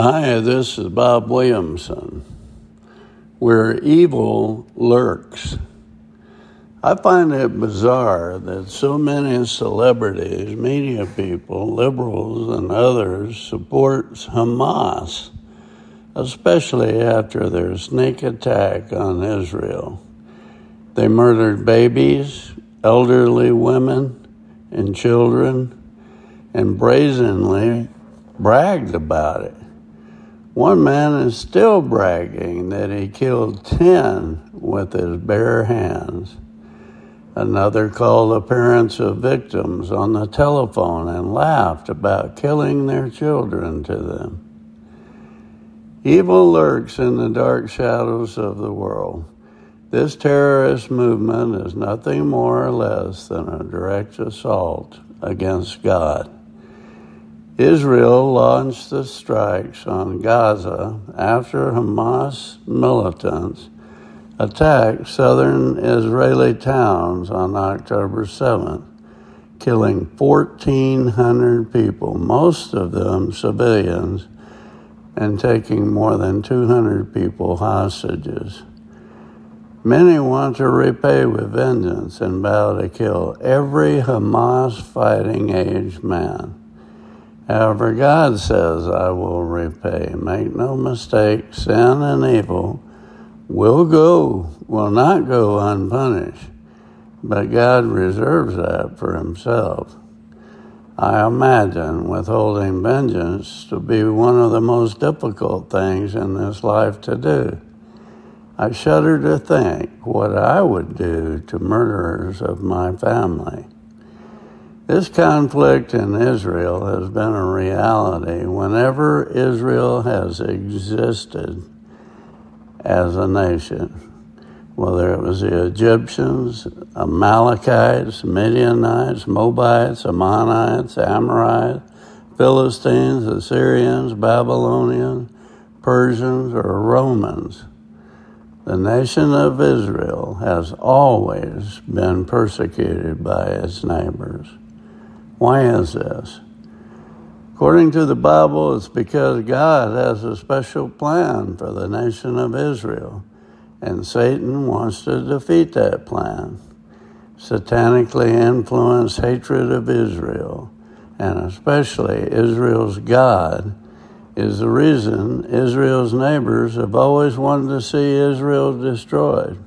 Hi, this is Bob Williamson. Where evil lurks. I find it bizarre that so many celebrities, media people, liberals, and others support Hamas, especially after their sneak attack on Israel. They murdered babies, elderly women, and children, and brazenly bragged about it. One man is still bragging that he killed 10 with his bare hands. Another called the parents of victims on the telephone and laughed about killing their children to them. Evil lurks in the dark shadows of the world. This terrorist movement is nothing more or less than a direct assault against God. Israel launched the strikes on Gaza after Hamas militants attacked southern Israeli towns on October 7th, killing 1,400 people, most of them civilians, and taking more than 200 people hostages. Many want to repay with vengeance and vow to kill every Hamas fighting age man. However, God says, I will repay. Make no mistake, sin and evil will go, will not go unpunished, but God reserves that for Himself. I imagine withholding vengeance to be one of the most difficult things in this life to do. I shudder to think what I would do to murderers of my family. This conflict in Israel has been a reality whenever Israel has existed as a nation, whether it was the Egyptians, Amalekites, Midianites, Moabites, Ammonites, Amorites, Philistines, Assyrians, Babylonians, Persians, or Romans. The nation of Israel has always been persecuted by its neighbors. Why is this? According to the Bible, it's because God has a special plan for the nation of Israel, and Satan wants to defeat that plan. Satanically influenced hatred of Israel, and especially Israel's God, is the reason Israel's neighbors have always wanted to see Israel destroyed.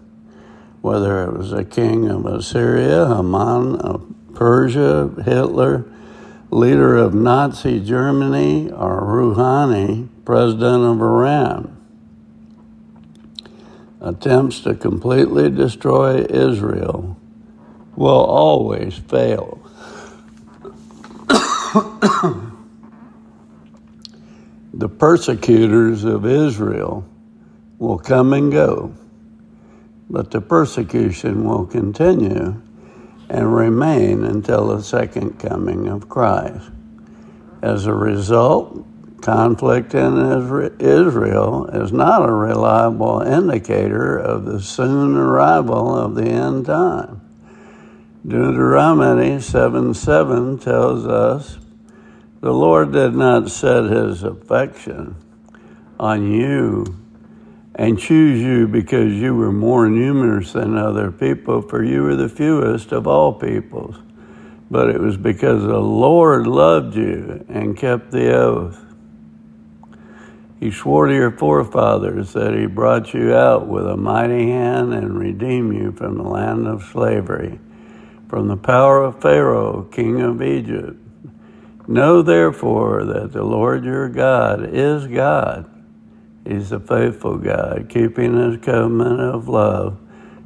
Whether it was a king of Assyria, Haman Persia, Hitler, leader of Nazi Germany, or Rouhani, president of Iran. Attempts to completely destroy Israel will always fail. the persecutors of Israel will come and go, but the persecution will continue and remain until the second coming of Christ. As a result, conflict in Israel is not a reliable indicator of the soon arrival of the end time. Deuteronomy 7 7 tells us the Lord did not set his affection on you and choose you because you were more numerous than other people, for you were the fewest of all peoples. But it was because the Lord loved you and kept the oath. He swore to your forefathers that he brought you out with a mighty hand and redeemed you from the land of slavery, from the power of Pharaoh, king of Egypt. Know therefore that the Lord your God is God He's a faithful God, keeping his covenant of love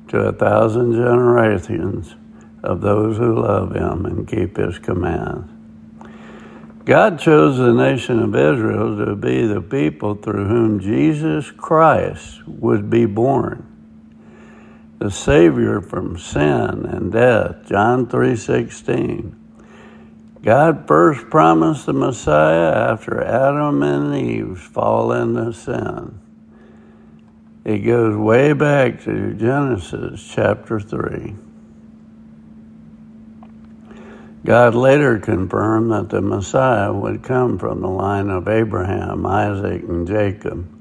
to a thousand generations of those who love him and keep his commands. God chose the nation of Israel to be the people through whom Jesus Christ would be born. The Savior from sin and death, John 3:16. God first promised the Messiah after Adam and Eve's fall into sin. It goes way back to Genesis chapter 3. God later confirmed that the Messiah would come from the line of Abraham, Isaac, and Jacob.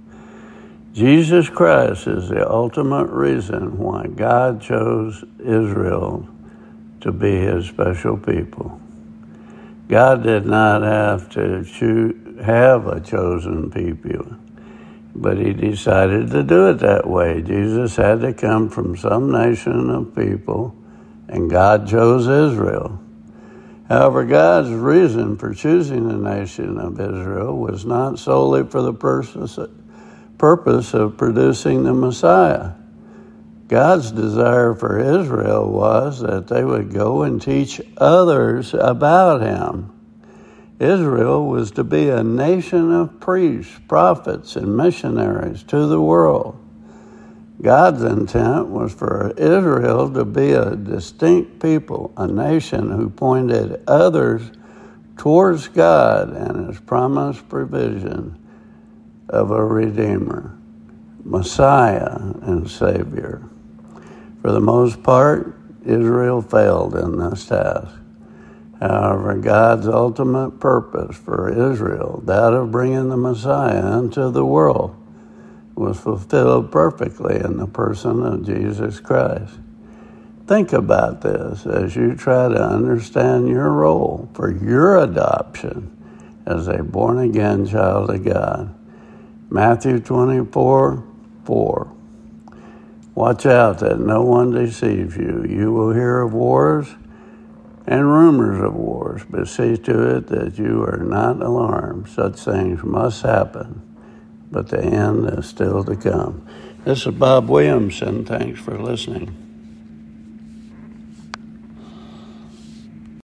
Jesus Christ is the ultimate reason why God chose Israel to be his special people. God did not have to have a chosen people, but he decided to do it that way. Jesus had to come from some nation of people, and God chose Israel. However, God's reason for choosing the nation of Israel was not solely for the purpose of producing the Messiah. God's desire for Israel was that they would go and teach others about Him. Israel was to be a nation of priests, prophets, and missionaries to the world. God's intent was for Israel to be a distinct people, a nation who pointed others towards God and His promised provision of a Redeemer, Messiah, and Savior. For the most part, Israel failed in this task. However, God's ultimate purpose for Israel, that of bringing the Messiah into the world, was fulfilled perfectly in the person of Jesus Christ. Think about this as you try to understand your role for your adoption as a born again child of God. Matthew 24 4. Watch out that no one deceives you. You will hear of wars and rumors of wars, but see to it that you are not alarmed. Such things must happen but the end is still to come. This is Bob Williamson. Thanks for listening.